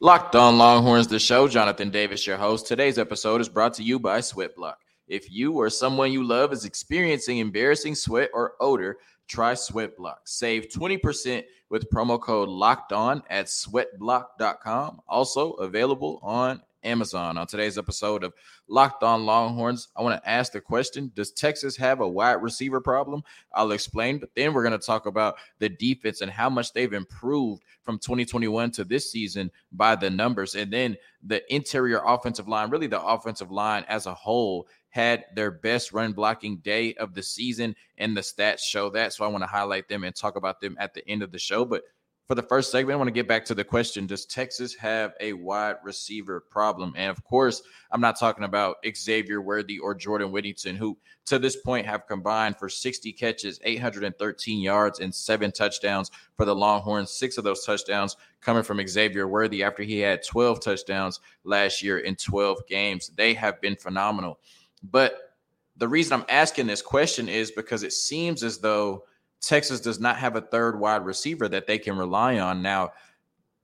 Locked on Longhorns, the show. Jonathan Davis, your host. Today's episode is brought to you by Sweatblock. If you or someone you love is experiencing embarrassing sweat or odor, try Sweatblock. Save 20% with promo code locked on at sweatblock.com. Also available on Amazon. On today's episode of Locked On Longhorns, I want to ask the question Does Texas have a wide receiver problem? I'll explain, but then we're going to talk about the defense and how much they've improved from 2021 to this season by the numbers. And then the interior offensive line, really the offensive line as a whole, had their best run blocking day of the season, and the stats show that. So I want to highlight them and talk about them at the end of the show. But for the first segment, I want to get back to the question Does Texas have a wide receiver problem? And of course, I'm not talking about Xavier Worthy or Jordan Whittington, who to this point have combined for 60 catches, 813 yards, and seven touchdowns for the Longhorns. Six of those touchdowns coming from Xavier Worthy after he had 12 touchdowns last year in 12 games. They have been phenomenal. But the reason I'm asking this question is because it seems as though Texas does not have a third wide receiver that they can rely on. Now,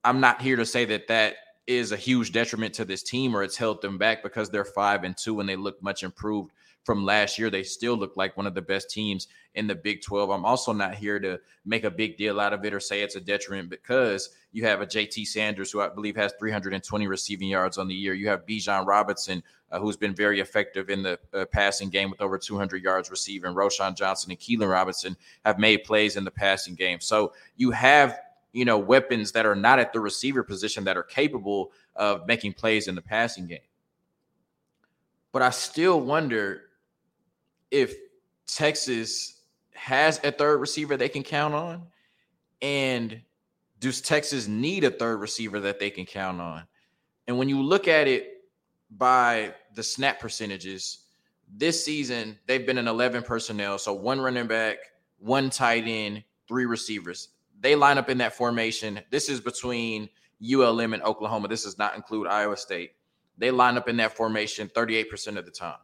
I'm not here to say that that is a huge detriment to this team or it's held them back because they're five and two and they look much improved from last year. They still look like one of the best teams in the Big 12. I'm also not here to make a big deal out of it or say it's a detriment because you have a JT Sanders who I believe has 320 receiving yards on the year. You have Bijan Robinson uh, who's been very effective in the uh, passing game with over 200 yards receiving. Roschon Johnson and Keilan Robinson have made plays in the passing game. So you have you know weapons that are not at the receiver position that are capable of making plays in the passing game. But I still wonder if Texas has a third receiver they can count on, and does Texas need a third receiver that they can count on? And when you look at it by the snap percentages, this season they've been in 11 personnel, so one running back, one tight end, three receivers. They line up in that formation. This is between ULM and Oklahoma. This does not include Iowa State. They line up in that formation 38% of the time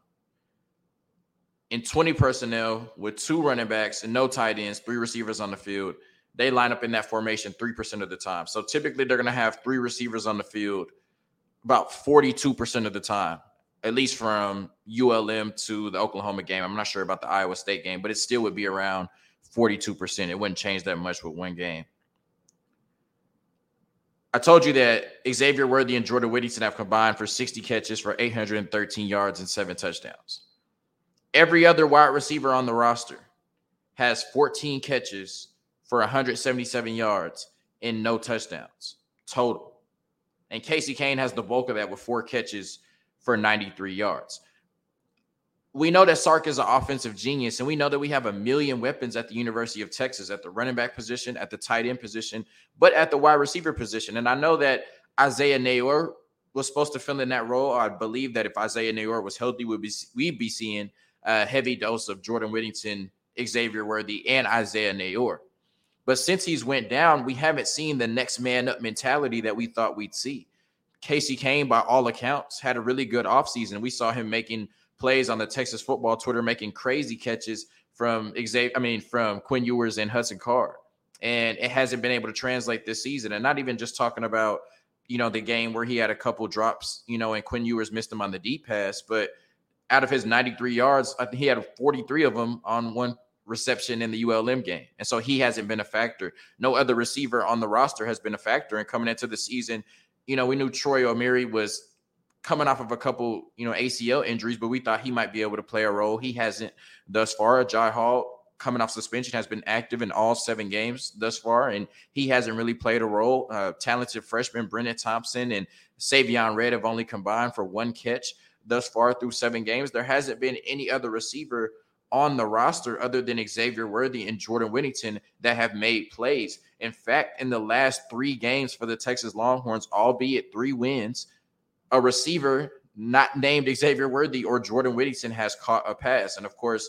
in 20 personnel with two running backs and no tight ends, three receivers on the field, they line up in that formation 3% of the time. So typically they're going to have three receivers on the field about 42% of the time, at least from ULM to the Oklahoma game. I'm not sure about the Iowa State game, but it still would be around 42%. It wouldn't change that much with one game. I told you that Xavier Worthy and Jordan Whittington have combined for 60 catches for 813 yards and seven touchdowns. Every other wide receiver on the roster has 14 catches for 177 yards and no touchdowns total. And Casey Cain has the bulk of that with four catches for 93 yards. We know that Sark is an offensive genius, and we know that we have a million weapons at the University of Texas at the running back position, at the tight end position, but at the wide receiver position. And I know that Isaiah Neyor was supposed to fill in that role. I believe that if Isaiah Neyor was healthy, we'd be, we'd be seeing – a heavy dose of Jordan Whittington, Xavier Worthy, and Isaiah Neyor. But since he's went down, we haven't seen the next man up mentality that we thought we'd see. Casey Cain, by all accounts, had a really good offseason. We saw him making plays on the Texas football Twitter, making crazy catches from Xavier, I mean, from Quinn Ewers and Hudson Card. And it hasn't been able to translate this season. And not even just talking about, you know, the game where he had a couple drops, you know, and Quinn Ewers missed him on the deep pass, but – out of his 93 yards, I think he had 43 of them on one reception in the ULM game. And so he hasn't been a factor. No other receiver on the roster has been a factor. And coming into the season, you know, we knew Troy Omeire was coming off of a couple, you know, ACL injuries, but we thought he might be able to play a role. He hasn't thus far. Agiye Hall coming off suspension has been active in all seven games thus far, and he hasn't really played a role. Uh, talented freshman Brenen Thompson and Savion Red have only combined for one catch thus far through seven games. There hasn't been any other receiver on the roster other than Xavier Worthy and Jordan Whittington that have made plays. In fact, in the last three games for the Texas Longhorns, albeit three wins, a receiver not named Xavier Worthy or Jordan Whittington has caught a pass. And of course,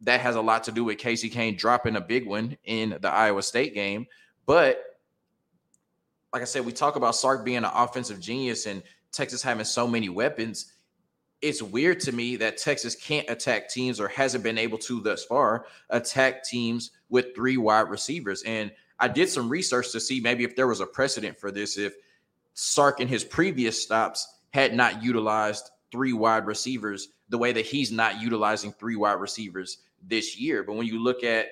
that has a lot to do with Casey Cain dropping a big one in the Iowa State game. But like I said, we talk about Sark being an offensive genius and Texas having so many weapons it's weird to me that Texas can't attack teams or hasn't been able to thus far attack teams with three wide receivers. And I did some research to see maybe if there was a precedent for this. If Sark in his previous stops had not utilized three wide receivers the way that he's not utilizing three wide receivers this year. But when you look at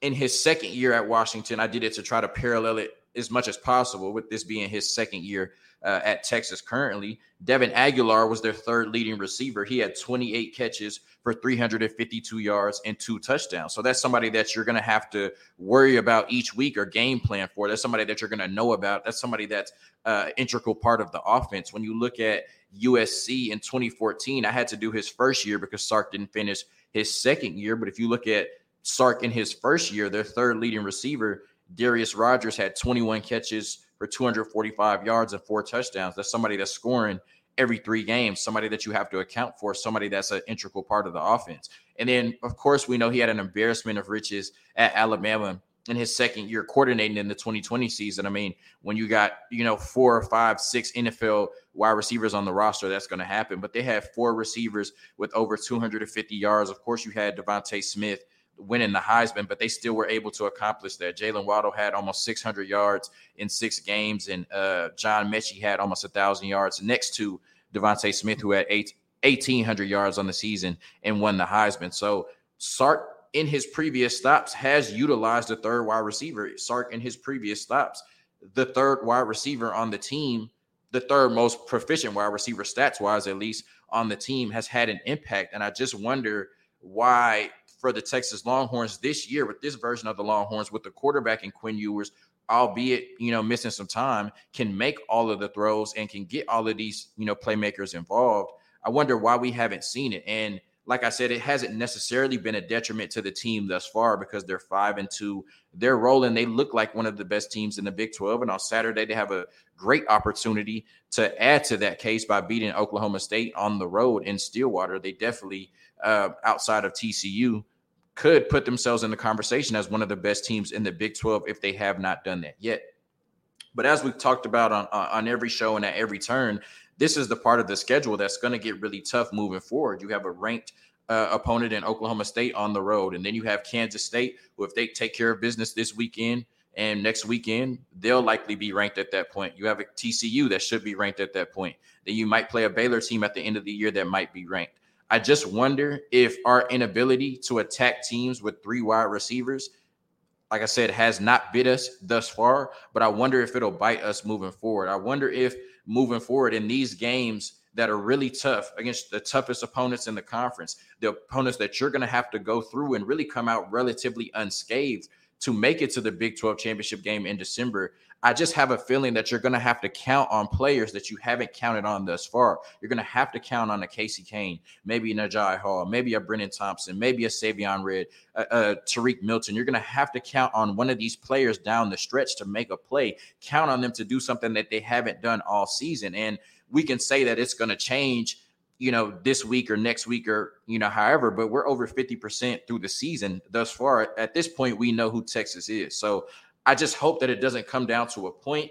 in his second year at Washington, I did it to try to parallel it as much as possible with this being his second year uh, at Texas currently. Devin Aguilar was their third leading receiver. He had 28 catches for 352 yards and two touchdowns. So that's somebody that you're going to have to worry about each week or game plan for. That's somebody that you're going to know about. That's somebody that's uh, integral part of the offense. When you look at USC in 2014, I had to do his first year because Sark didn't finish his second year. But if you look at Sark in his first year, their third leading receiver, Darreus Rogers had 21 catches for 245 yards and four touchdowns. That's somebody that's scoring every three games, somebody that you have to account for, somebody that's an integral part of the offense. And then, of course, we know he had an embarrassment of riches at Alabama in his second year coordinating in the 2020 season. I mean, when you got, you know, four or five, six NFL wide receivers on the roster, that's going to happen. But they had four receivers with over 250 yards. Of course, you had DeVonta Smith winning the Heisman, but they still were able to accomplish that. Jaylen Waddle had almost 600 yards in six games, and uh, John Metchie had almost a thousand yards next to DeVonta Smith, who had eight, 1,800 yards on the season and won the Heisman. So Sark in his previous stops has utilized a third wide receiver. Sark in his previous stops, the third wide receiver on the team, the third most proficient wide receiver stats wise, at least on the team, has had an impact. And I just wonder why for the Texas Longhorns this year with this version of the Longhorns with the quarterback and Quinn Ewers, albeit you know missing some time, can make all of the throws and can get all of these you know playmakers involved. I wonder why we haven't seen it. And like I said, it hasn't necessarily been a detriment to the team thus far because they're five and two. They're rolling. They look like one of the best teams in the Big 12. And on Saturday, they have a great opportunity to add to that case by beating Oklahoma State on the road in Stillwater. They definitely, uh, outside of TCU, could put themselves in the conversation as one of the best teams in the Big 12 if they have not done that yet. But as we've talked about on on every show and at every turn, this is the part of the schedule that's going to get really tough moving forward. You have a ranked uh, opponent in Oklahoma State on the road, and then you have Kansas State, who if they take care of business this weekend and next weekend, they'll likely be ranked at that point. You have a TCU that should be ranked at that point. Then you might play a Baylor team at the end of the year that might be ranked. I just wonder if our inability to attack teams with three wide receivers, like I said, has not bit us thus far, but I wonder if it'll bite us moving forward. I wonder if moving forward in these games that are really tough against the toughest opponents in the conference, the opponents that you're going to have to go through and really come out relatively unscathed to make it to the Big 12 championship game in December. I just have a feeling that you're going to have to count on players that you haven't counted on thus far. You're going to have to count on a Casey Cain, maybe a Agiye Hall, maybe a Brenen Thompson, maybe a Savion Red, a, a Tarique Milton. You're going to have to count on one of these players down the stretch to make a play. Count on them to do something that they haven't done all season. And we can say that it's going to change you know, this week or next week or, you know, however, but we're over 50% through the season thus far. At this point, we know who Texas is. So I just hope that it doesn't come down to a point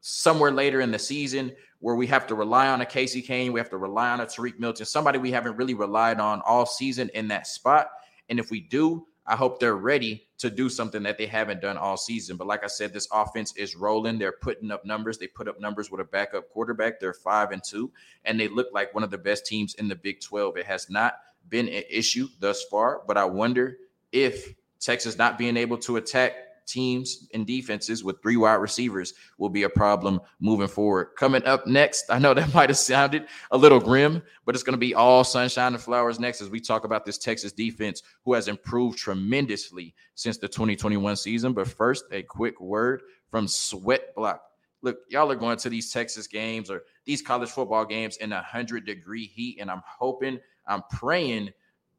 somewhere later in the season where we have to rely on a Casey Cain, we have to rely on a Tarique Milton, somebody we haven't really relied on all season in that spot. And if we do, I hope they're ready to do something that they haven't done all season. But like I said, this offense is rolling. They're putting up numbers. They put up numbers with a backup quarterback. They're five and two, and they look like one of the best teams in the Big 12. It has not been an issue thus far, but I wonder if Texas not being able to attack teams and defenses with three wide receivers will be a problem moving forward. Coming up next, I know that might have sounded a little grim, but it's going to be all sunshine and flowers next as we talk about this Texas defense who has improved tremendously since the 2021 season. But first, a quick word from Sweat Block. Look, y'all are going to these Texas games or these college football games in a 100 degree heat, and I'm hoping, I'm praying,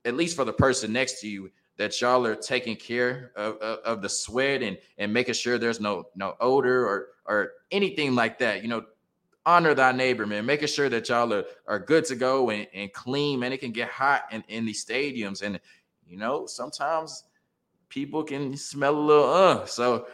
at least for the person next to you, that y'all are taking care of, of, of, the sweat and and making sure there's no no odor or or anything like that. You know, honor thy neighbor, man. Making sure that y'all are, are good to go and, and clean, man. It can get hot in, in these stadiums. And you know, sometimes people can smell a little uh. So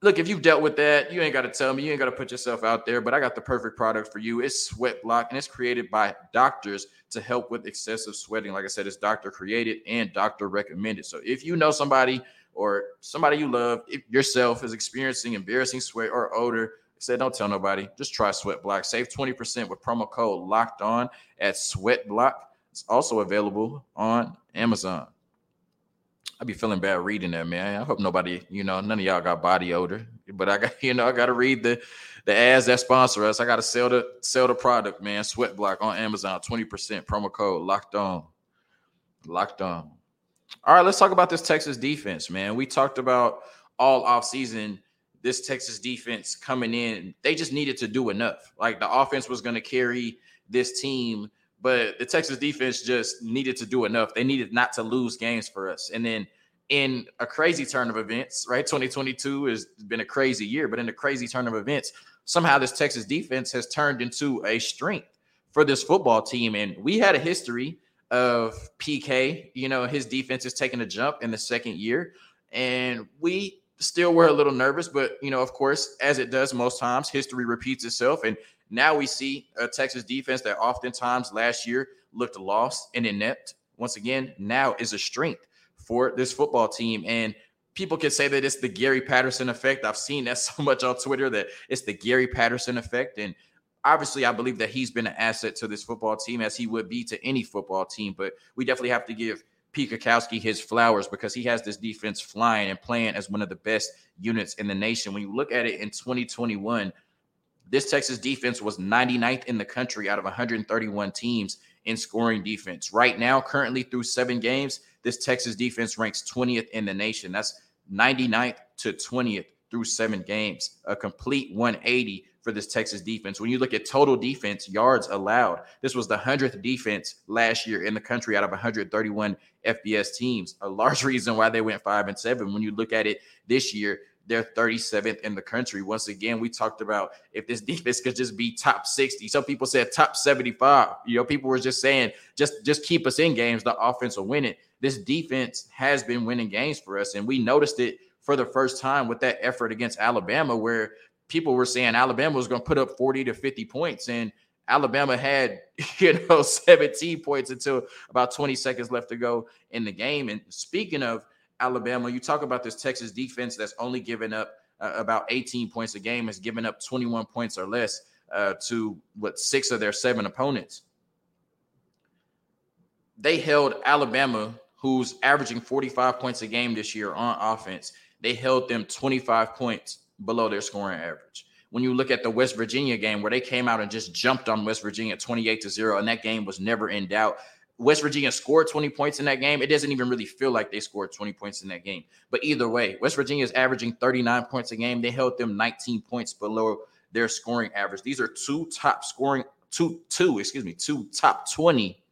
look, if you've dealt with that, you ain't got to tell me. You ain't got to put yourself out there. But I got the perfect product for you. It's Sweat Block, and it's created by doctors to help with excessive sweating. Like I said, it's doctor created and doctor recommended. So if you know somebody or somebody you love, if yourself is experiencing embarrassing sweat or odor, said, don't tell nobody. Just try Sweat Block. Save 20% with promo code locked on at Sweat Block. It's also available on Amazon. I be feeling bad reading that, man. I hope nobody, you know, none of y'all got body odor, but I got, you know, I got to read the the ads that sponsor us. I got to sell the sell the product, man. Sweat Block on Amazon, twenty percent promo code locked on, locked on. All right, let's talk about this Texas defense, man. We talked about all off season this Texas defense coming in. They just needed to do enough. Like the offense was going to carry this team but the Texas defense just needed to do enough. They needed not to lose games for us. And then in a crazy turn of events, right? 2022 has been a crazy year, but in a crazy turn of events, somehow this Texas defense has turned into a strength for this football team. And we had a history of PK, you know, his defense is taking a jump in the second year. And we still were a little nervous, but you know, of course, as it does most times, history repeats itself. And now we see a Texas defense that oftentimes last year looked lost and inept. Once again, now is a strength for this football team. And people can say that it's the Gary Patterson effect. I've seen that so much on Twitter that it's the Gary Patterson effect. And obviously, I believe that he's been an asset to this football team as he would be to any football team. But we definitely have to give Pete Kwiatkowski his flowers because he has this defense flying and playing as one of the best units in the nation. When you look at it in 2021, this Texas defense was 99th in the country out of 131 teams in scoring defense. Right now, currently through seven games, this Texas defense ranks 20th in the nation. That's 99th to 20th through seven games, a complete 180 for this Texas defense. When you look at total defense, yards allowed, this was the 100th defense last year in the country out of 131 FBS teams. A large reason why they went five and seven. When you look at it this year, they're 37th in the country. Once again, we talked about if this defense could just be top 60. Some people said top 75. You know, people were just saying just just keep us in games. The offense will win it. This defense has been winning games for us, and we noticed it for the first time with that effort against Alabama, where people were saying Alabama was going to put up 40 to 50 points, and Alabama had, you know, 17 points until about 20 seconds left to go in the game. And speaking of Alabama. You talk about this Texas defense that's only given up uh, about 18 points a game, has given up 21 points or less uh, to what six of their seven opponents. They held Alabama, who's averaging 45 points a game this year on offense. They held them 25 points below their scoring average. When you look at the West Virginia game, where they came out and just jumped on West Virginia 28 to 0, and that game was never in doubt. West Virginia scored 20 points in that game. It doesn't even really feel like they scored 20 points in that game. But either way, West Virginia is averaging 39 points a game. They held them 19 points below their scoring average. These are two top scoring, two, two, excuse me, two top 20.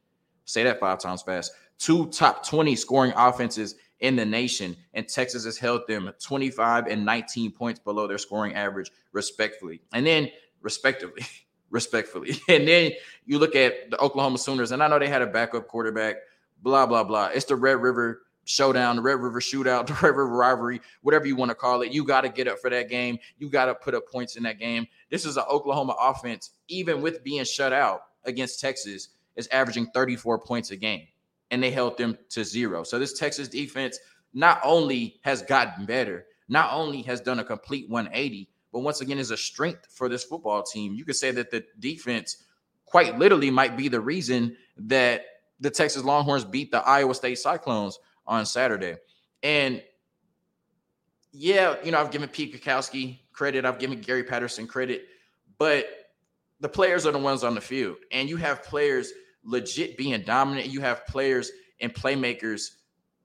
Say that five times fast. Two top 20 scoring offenses in the nation. And Texas has held them 25 and 19 points below their scoring average, respectfully. And then respectively. respectfully. And then you look at the Oklahoma Sooners, and I know they had a backup quarterback, blah, blah, blah. It's the Red River showdown, the Red River shootout, the Red River rivalry, whatever you want to call it. You got to get up for that game. You got to put up points in that game. This is an Oklahoma offense, even with being shut out against Texas, is averaging 34 points a game, and they held them to zero. So this Texas defense not only has gotten better, not only has done a complete 180, but once again is a strength for this football team. You could say that the defense quite literally might be the reason that the Texas Longhorns beat the Iowa State Cyclones on Saturday. And yeah, you know, I've given Pete Kwiatkowski credit, I've given Gary Patterson credit, but the players are the ones on the field. And you have players legit being dominant. You have players and playmakers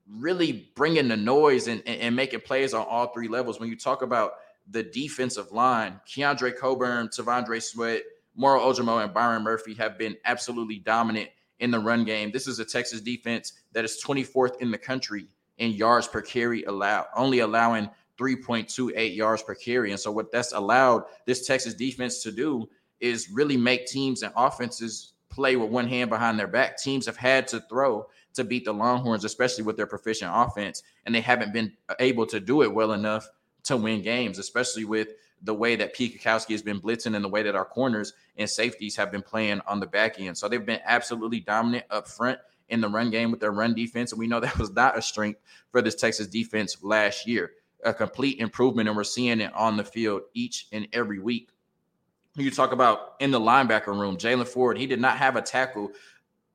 really bringing the noise and, and, and making plays on all three levels. When you talk about the defensive line, Keondre Coburn, T'Vondre Sweat, Moro Ojomo, and Byron Murphy have been absolutely dominant in the run game. This is a Texas defense that is 24th in the country in yards per carry allowed, only allowing 3.28 yards per carry. And so, what that's allowed this Texas defense to do is really make teams and offenses play with one hand behind their back. Teams have had to throw to beat the Longhorns, especially with their proficient offense, and they haven't been able to do it well enough to win games, especially with the way that Pete Kwiatkowski has been blitzing and the way that our corners and safeties have been playing on the back end. So they've been absolutely dominant up front in the run game with their run defense. And we know that was not a strength for this Texas defense last year. a complete improvement, and we're seeing it on the field each and every week. You talk about in the linebacker room, Jaylan Ford, he did not have a tackle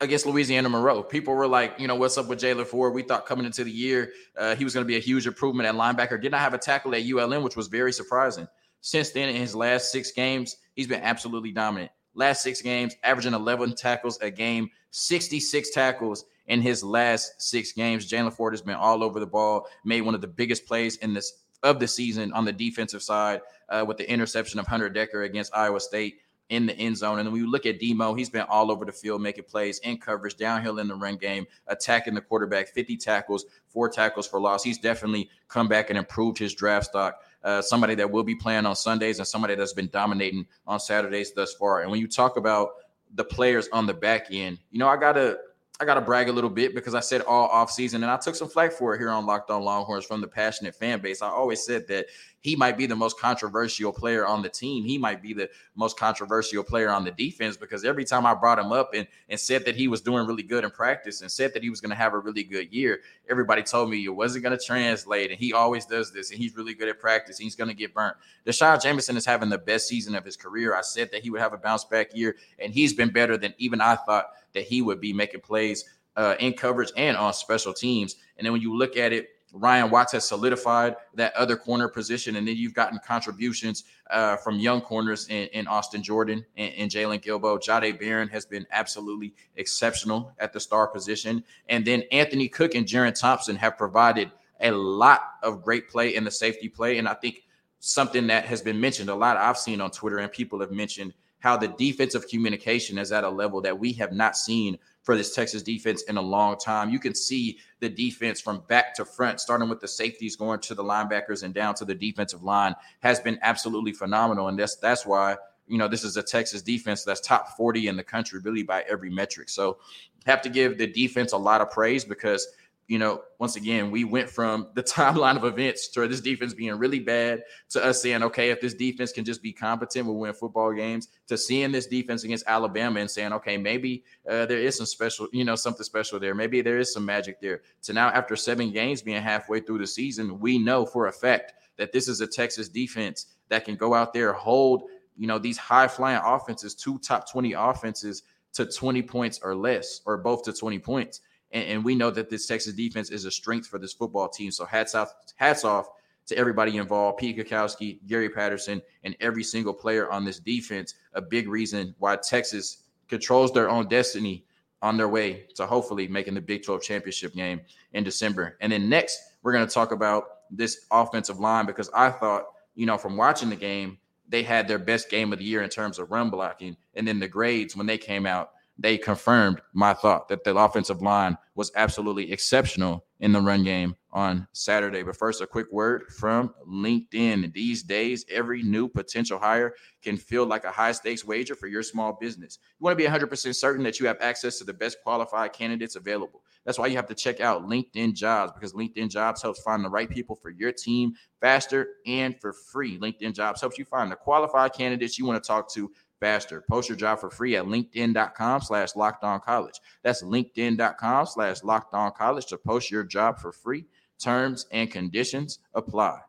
against Louisiana Monroe. People were like, you know, what's up with Jaylan Ford? We thought coming into the year uh, he was going to be a huge improvement at linebacker. Did not have a tackle at ULM, which was very surprising. Since then, in his last six games, he's been absolutely dominant. Last six games, averaging 11 tackles a game, 66 tackles in his last six games. Jaylan Ford has been all over the ball, made one of the biggest plays in this of the season on the defensive side uh, with the interception of Hunter Dekkers against Iowa State in the end zone. And then when you look at Demo, he's been all over the field making plays in coverage, downhill in the run game, attacking the quarterback, 50 tackles, four tackles for loss. He's definitely come back and improved his draft stock. Uh, somebody that will be playing on Sundays and somebody that's been dominating on Saturdays thus far. And when you talk about the players on the back end, you know, I gotta I got to brag a little bit because I said all offseason, and I took some flack for it here on Locked On Longhorns from the passionate fan base. I always said that he might be the most controversial player on the team. He might be the most controversial player on the defense because every time I brought him up and, and said that he was doing really good in practice and said that he was going to have a really good year, everybody told me it wasn't going to translate. And he always does this, and he's really good at practice. He's going to get burnt. D'Shawn Jamison is having the best season of his career. I said that he would have a bounce back year, and he's been better than even I thought that he would be making plays uh, in coverage and on special teams. And then when you look at it, Ryan Watts has solidified that other corner position, and then you've gotten contributions uh, from young corners in, in Austin Jordan and, and Jaylon Guilbeau. Jahdae Barron has been absolutely exceptional at the star position, and then Anthony Cook and Jerrin Thompson have provided a lot of great play in the safety play, and I think something that has been mentioned a lot. I've seen on Twitter, and people have mentioned how the defensive communication is at a level that we have not seen for this Texas defense in a long time. You can see the defense from back to front, starting with the safeties, going to the linebackers, and down to the defensive line, has been absolutely phenomenal. And that's that's why you know this is a Texas defense that's top 40 in the country, really by every metric. So have to give the defense a lot of praise because you know, once again, we went from the timeline of events to this defense being really bad to us saying, okay, if this defense can just be competent, we'll win football games, to seeing this defense against Alabama and saying, okay, maybe uh, there is some special, you know, something special there. Maybe there is some magic there. So now, after seven games being halfway through the season, we know for a fact that this is a Texas defense that can go out there, hold, you know, these high flying offenses, two top 20 offenses to 20 points or less, or both to 20 points. And, and, we know that this Texas defense is a strength for this football team. So hats off, hats off to everybody involved, Pete Kwiatkowski, Gary Patterson, and every single player on this defense. A big reason why Texas controls their own destiny on their way to hopefully making the Big 12 championship game in December. And then next, we're going to talk about this offensive line because I thought, you know, from watching the game, they had their best game of the year in terms of run blocking. And then the grades, when they came out, they confirmed my thought that the offensive line was absolutely exceptional in the run game on Saturday. But first, a quick word from LinkedIn. These days, every new potential hire can feel like a high stakes wager for your small business. You want to be 100% certain that you have access to the best qualified candidates available. That's why you have to check out LinkedIn Jobs because LinkedIn Jobs helps find the right people for your team faster and for free. LinkedIn Jobs helps you find the qualified candidates you want to talk to faster. Post your job for free at linkedin.com slash college. That's linkedin.com slash locked on college to post your job for free. Terms and conditions apply.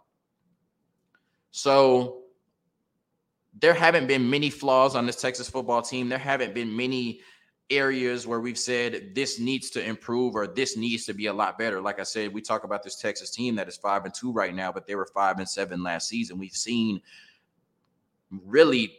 So there haven't been many flaws on this Texas football team. There haven't been many areas where we've said this needs to improve or this needs to be a lot better. Like I said, we talk about this Texas team that is five and two right now, but they were five and seven last season. We've seen really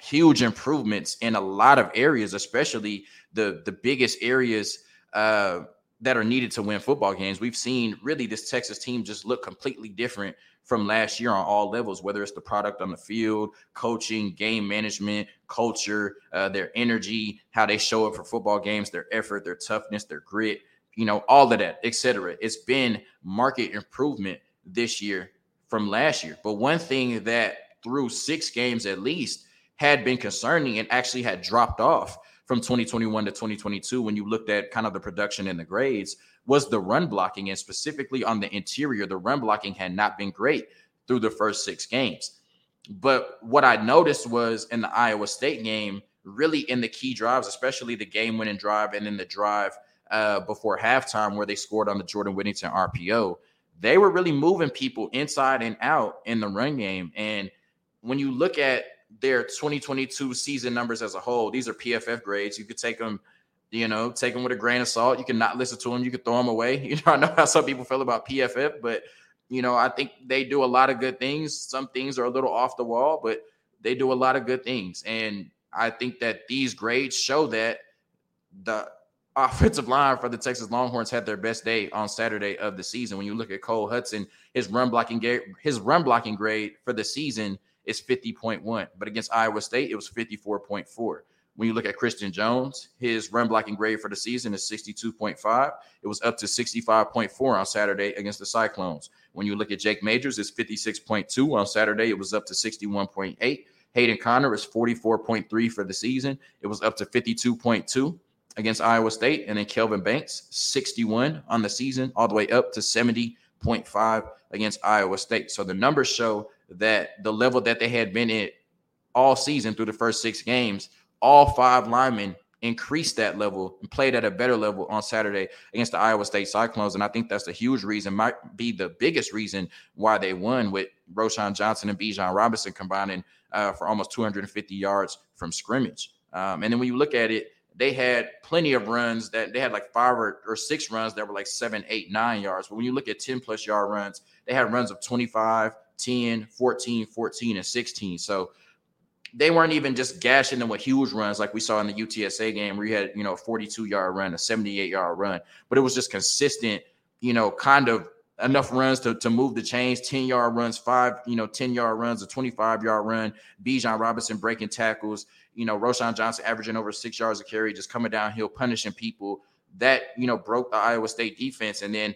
huge improvements in a lot of areas, especially the the biggest areas uh, that are needed to win football games. We've seen really this Texas team just look completely different from last year on all levels, whether it's the product on the field, coaching, game management, culture, uh, their energy, how they show up for football games, their effort, their toughness, their grit, you know, all of that, etc. It's been market improvement this year from last year. But one thing that through six games at least had been concerning and actually had dropped off from 2021 to 2022 when you looked at kind of the production and the grades was the run blocking and specifically on the interior the run blocking had not been great through the first six games but what i noticed was in the iowa state game really in the key drives especially the game winning drive and then the drive uh, before halftime where they scored on the jordan whittington rpo they were really moving people inside and out in the run game. And when you look at their 2022 season numbers as a whole, these are PFF grades. You could take them, you know, take them with a grain of salt. You can not listen to them. You can throw them away. You know, I know how some people feel about PFF, but you know, I think they do a lot of good things. Some things are a little off the wall, but they do a lot of good things. And I think that these grades show that the offensive line for the Texas Longhorns had their best day on Saturday of the season. When you look at Cole Hutson, his run blocking his run blocking grade for the season is 50.1, but against Iowa State, it was 54.4. When you look at Christian Jones, his run blocking grade for the season is 62.5. It was up to 65.4 on Saturday against the Cyclones. When you look at Jake Majors, it's 56.2 on Saturday. It was up to 61.8. Hayden Conner is 44.3 for the season. It was up to 52.2 against Iowa State. And then Kelvin Banks, 61 on the season, all the way up to 70.5 against Iowa State. So the numbers show that the level that they had been at all season through the first six games, all five linemen increased that level and played at a better level on Saturday against the Iowa State Cyclones. And I think that's a huge reason, might be the biggest reason why they won with Roschon Johnson and Bijan Robinson combining uh, for almost 250 yards from scrimmage. Um, and then when you look at it, they had plenty of runs that they had like five or, or, six runs that were like seven, eight, nine yards. But when you look at 10 plus yard runs, they had runs of 25, 10, 14, 14, and 16. So they weren't even just gashing them with huge runs like we saw in the UTSA game where you had, you know, a 42 yard run, a 78 yard run, but it was just consistent, you know, kind of enough runs to, to move the chains 10 yard runs, five, you know, 10 yard runs, a 25 yard run, Bijan Robinson breaking tackles, you know, Roschon Johnson averaging over six yards a carry, just coming downhill, punishing people. That, you know, broke the Iowa State defense. And then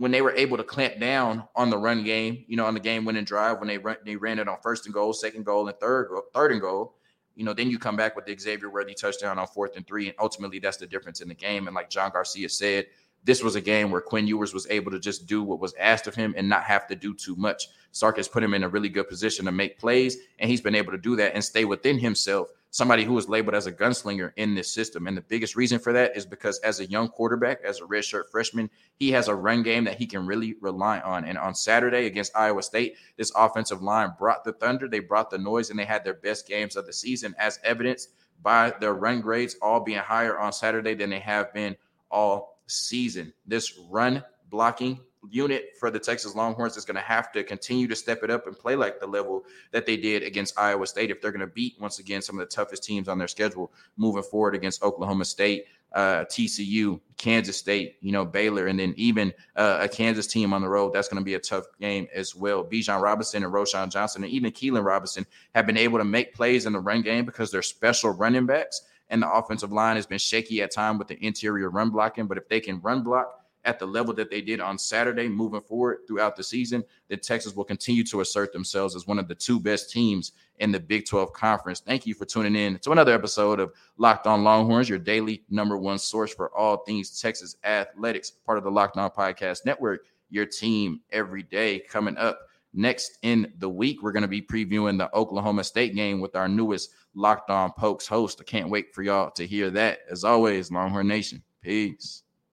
when they were able to clamp down on the run game, you know, on the game winning drive, when they run, they ran it on first and goal, second goal, and third third and goal, you know, then you come back with the Xavier Worthy touchdown on fourth and three, and ultimately that's the difference in the game. And like John Garcia said, this was a game where Quinn Ewers was able to just do what was asked of him and not have to do too much. Sark has put him in a really good position to make plays, and he's been able to do that and stay within himself somebody who was labeled as a gunslinger in this system. And the biggest reason for that is because as a young quarterback, as a redshirt freshman, he has a run game that he can really rely on. And on Saturday against Iowa State, this offensive line brought the thunder, they brought the noise, and they had their best games of the season, as evidenced by their run grades all being higher on Saturday than they have been all season. This run blocking unit for the Texas Longhorns is going to have to continue to step it up and play like the level that they did against Iowa State if they're going to beat once again some of the toughest teams on their schedule moving forward against Oklahoma State, uh, TCU, Kansas State, you know Baylor, and then even uh, a Kansas team on the road. That's going to be a tough game as well. Bijan Robinson and Roschon Johnson and even Keilan Robinson have been able to make plays in the run game because they're special running backs. And the offensive line has been shaky at time with the interior run blocking. But if they can run block at the level that they did on Saturday moving forward throughout the season, that Texas will continue to assert themselves as one of the two best teams in the Big 12 conference. Thank you for tuning in to another episode of Locked On Longhorns, your daily number one source for all things Texas athletics, part of the Locked On Podcast Network, your team every day. Coming up next in the week, we're going to be previewing the Oklahoma State game with our newest Locked On Pokes host. I can't wait for y'all to hear that. As always, Longhorn Nation, peace.